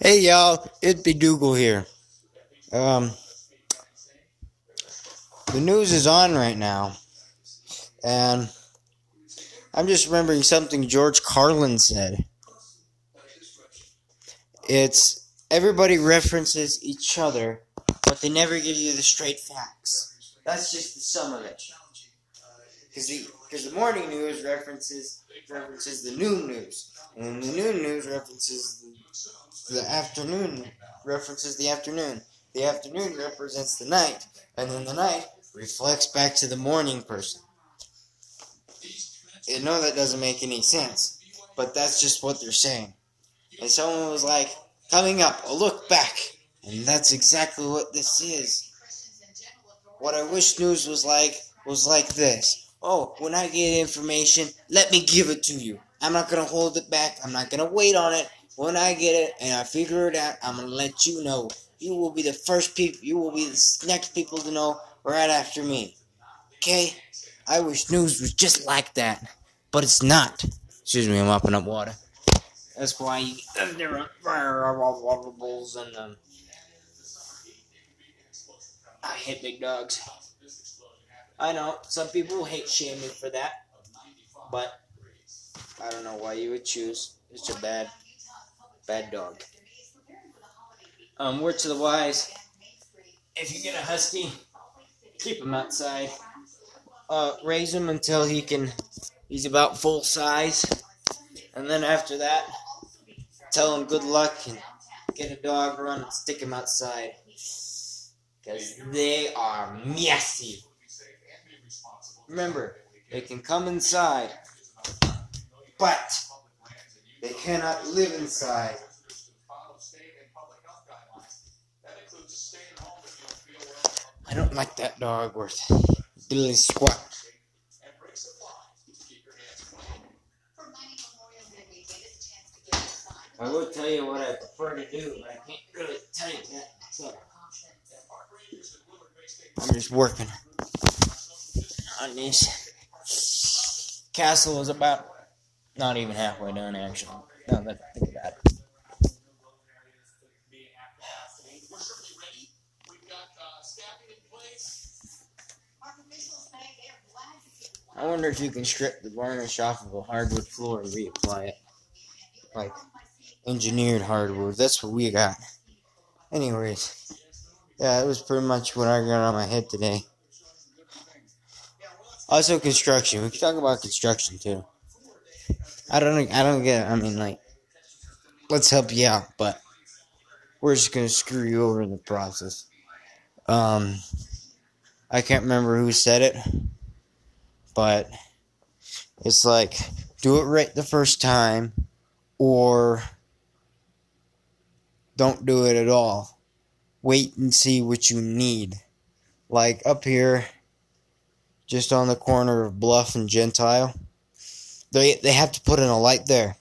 Hey y'all, it be Dougal here. Um, the news is on right now, and I'm just remembering something George Carlin said. It's everybody references each other, but they never give you the straight facts. That's just the sum of it. Because the because the morning news references references the noon news, and the noon news references the, the afternoon references the afternoon. The afternoon represents the night, and then the night reflects back to the morning person. I know that doesn't make any sense, but that's just what they're saying. And someone was like, coming up, a look back. And that's exactly what this is. What I wish news was like was like this. Oh, when I get information, let me give it to you. I'm not gonna hold it back. I'm not gonna wait on it. When I get it and I figure it out, I'm gonna let you know. You will be the first people. You will be the next people to know right after me. Okay? I wish news was just like that, but it's not. Excuse me, I'm mopping up water. That's why you get different variables and um. I hate big dogs. I know some people hate shame me for that, but I don't know why you would choose. It's a bad, bad dog. Um, word to the wise: if you get a husky, keep him outside. Uh, raise him until he can. He's about full size, and then after that, tell him good luck and get a dog run and stick him outside. Because they are messy. Remember, they can come inside, but they cannot live inside. I don't like that dog worth diddly squat. I will tell you what I prefer to do, but I can't really tell you that. So I'm just working on this. Castle is about not even halfway done, actually. Now that think. I wonder if you can strip the varnish off of a hardwood floor and reapply it. Like engineered hardwood. That's what we got. Anyways, yeah, that was pretty much what I got on my head today. Also, construction. We can talk about construction too. I don't. I don't get. It. I mean, like, let's help you out, but we're just gonna screw you over in the process. Um, I can't remember who said it, but it's like do it right the first time, or don't do it at all. Wait and see what you need. Like up here, just on the corner of Bluff and Gentile, they they have to put in a light there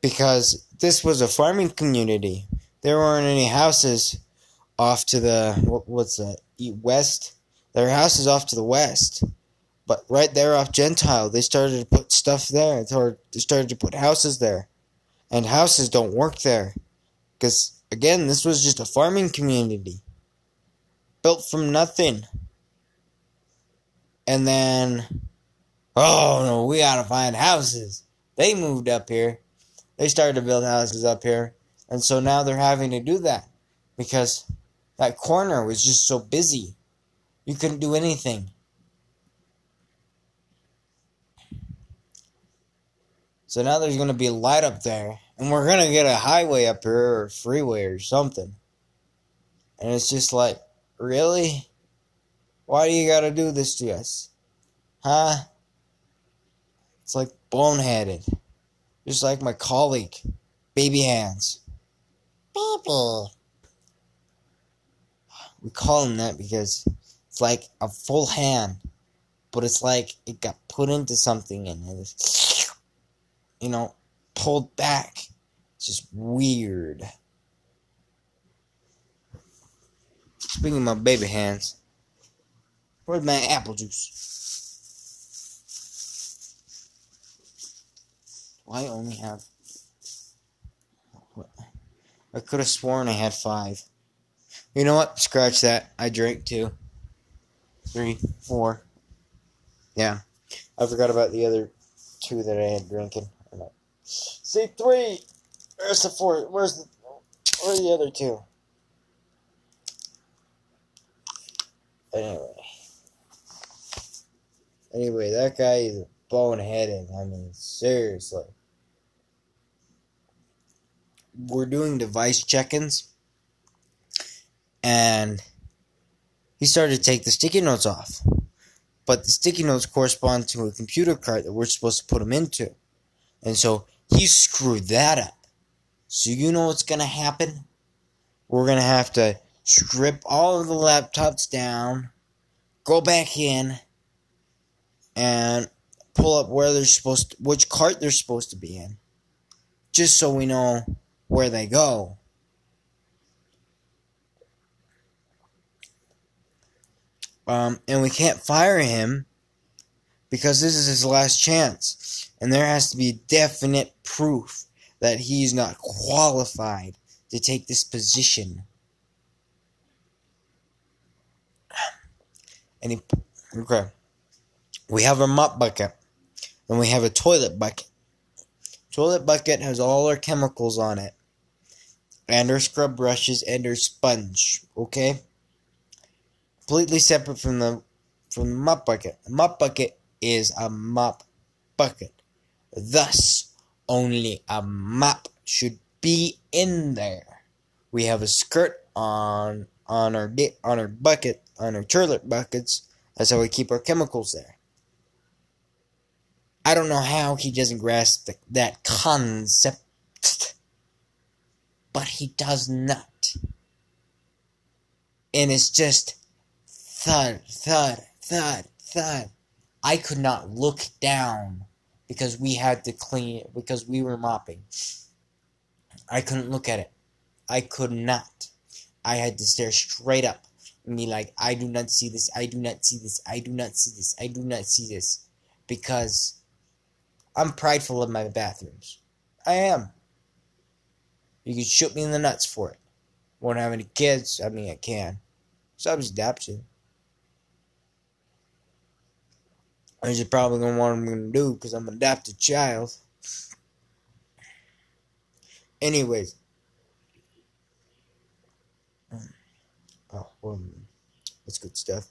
because this was a farming community. There weren't any houses off to the what, what's that west. There are houses off to the west, but right there off Gentile, they started to put stuff there. They started to put houses there, and houses don't work there because again, this was just a farming community built from nothing. And then, oh no, we gotta find houses. They moved up here. They started to build houses up here. And so now they're having to do that because that corner was just so busy. You couldn't do anything. So now there's going to be a light up there, and we're going to get a highway up here or freeway or something. And it's just like, really? Why do you got to do this to us? Huh? It's like boneheaded. Just like my colleague, Baby Hands. Baby. We call him that because it's like a full hand, but it's like it got put into something and it's, you know, pulled back. It's just weird. Speaking of my baby hands, where's my apple juice? I only have what? I could have sworn I had five. You know what? Scratch that. I drank two, three, four. Yeah. I forgot about the other two that I had drinking. See, three. Where's the fourth? Where's the, where are the other two? Anyway. Anyway, that guy is a boneheaded. I mean, seriously. We're doing device check-ins, and he started to take the sticky notes off. But the sticky notes correspond to a computer card that we're supposed to put them into. And so he screwed that up. So you know what's going to happen? We're going to have to strip all of the laptops down, go back in, and pull up where they're supposed to, which cart they're supposed to be in. Just so we know where they go. Um, and we can't fire him because this is his last chance. And there has to be definite proof that he's not qualified to take this position. And he, okay. We have a mop bucket. And we have a toilet bucket. Toilet bucket has all our chemicals on it. And our scrub brushes and our sponge. Okay? Completely separate from the from the mop bucket. The mop bucket is a mop bucket. Thus, only a mop should be in there. We have a skirt on on our on our bucket on our toilet buckets. That's how we keep our chemicals there. I don't know how he doesn't grasp the, that concept, but he does not. And it's just thud, thud, thud, thud. I could not look down because we had to clean it because we were mopping. I couldn't look at it. I could not. I had to stare straight up and be like, I do not see this, I do not see this, I do not see this, I do not see this. Because I'm prideful of my bathrooms. I am. You can shoot me in the nuts for it. Won't have any kids. I mean, I can. Subs adoption. Which is probably gonna what I'm gonna do because I'm an adopted child. Anyways. Oh, well, that's good stuff.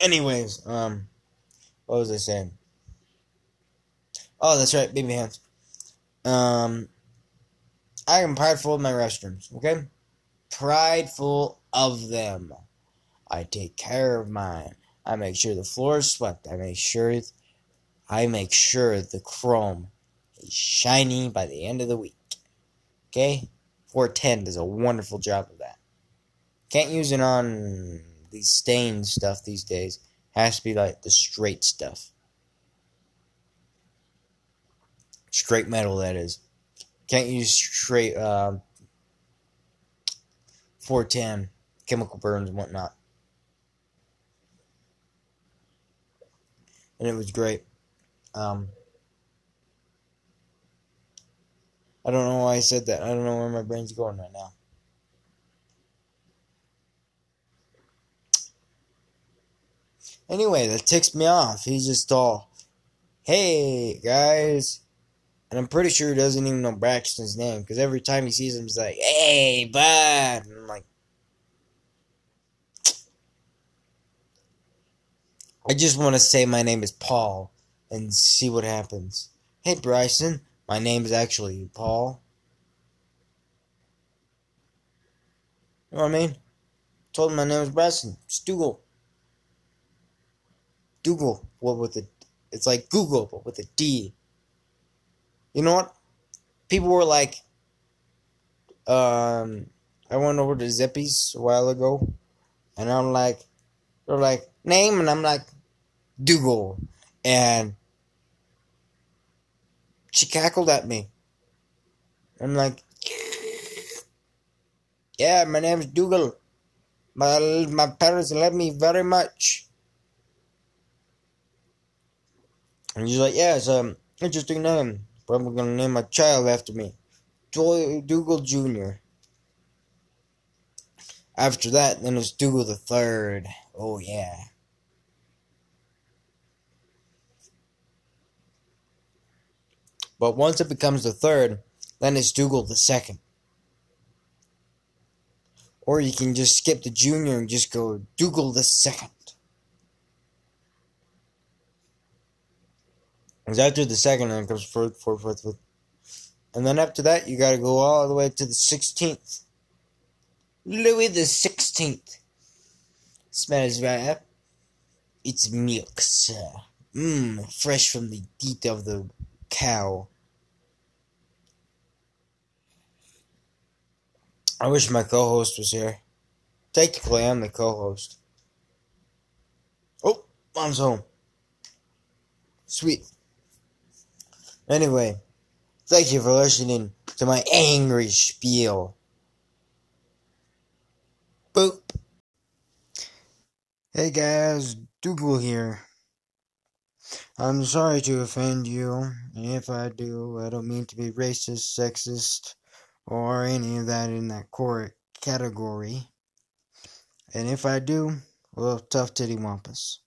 Anyways, um, what was I saying? Oh, that's right, baby hands. Um, I am prideful of my restrooms, okay? Prideful of them. I take care of mine. I make sure the floor is swept. I make sure I make sure the chrome is shiny by the end of the week. Okay? 410 does a wonderful job of that. Can't use it on these stained stuff these days. Has to be like the straight stuff. straight metal that is. Can't use straight uh, 410 chemical burns and whatnot. And it was great. Um, I don't know why I said that. I don't know where my brain's going right now. Anyway, that ticks me off. He's just all, hey guys, and I'm pretty sure he doesn't even know Braxton's name because every time he sees him, he's like, hey, bud. And I'm like, I just want to say my name is Paul and see what happens. Hey, Bryson, my name is actually Paul. You know what I mean? Told him my name is Bryson. Dougal. Dougal. What with the? It's like Google, but with a D. You know what? People were like, um, I went over to Zippy's a while ago, and I'm like, they're like, name, and I'm like, Dougal. And she cackled at me. I'm like, yeah, my name is Dougal. My, my parents love me very much. And she's like, yeah, it's an interesting name. Probably gonna name my child after me. Dougal Jr. After that, then it's Dougal the Third. Oh yeah. But once it becomes the third, then it's Dougal the second. Or you can just skip the junior and just go Dougal the second. Because after the second, then comes fourth, fourth, fourth, fifth. And then after that, you gotta go all the way to the 16th. Louis the 16th. Smells right up. It's milk, sir. Mmm, fresh from the teat of the cow. I wish my co-host was here. Technically, I'm the co-host. Oh, mom's home. Sweet. Anyway, thank you for listening to my angry spiel. Boop. Hey guys, Dougal here. I'm sorry to offend you, if I do, I don't mean to be racist, sexist, or any of that in that core category. And if I do, well, tough titty wampus.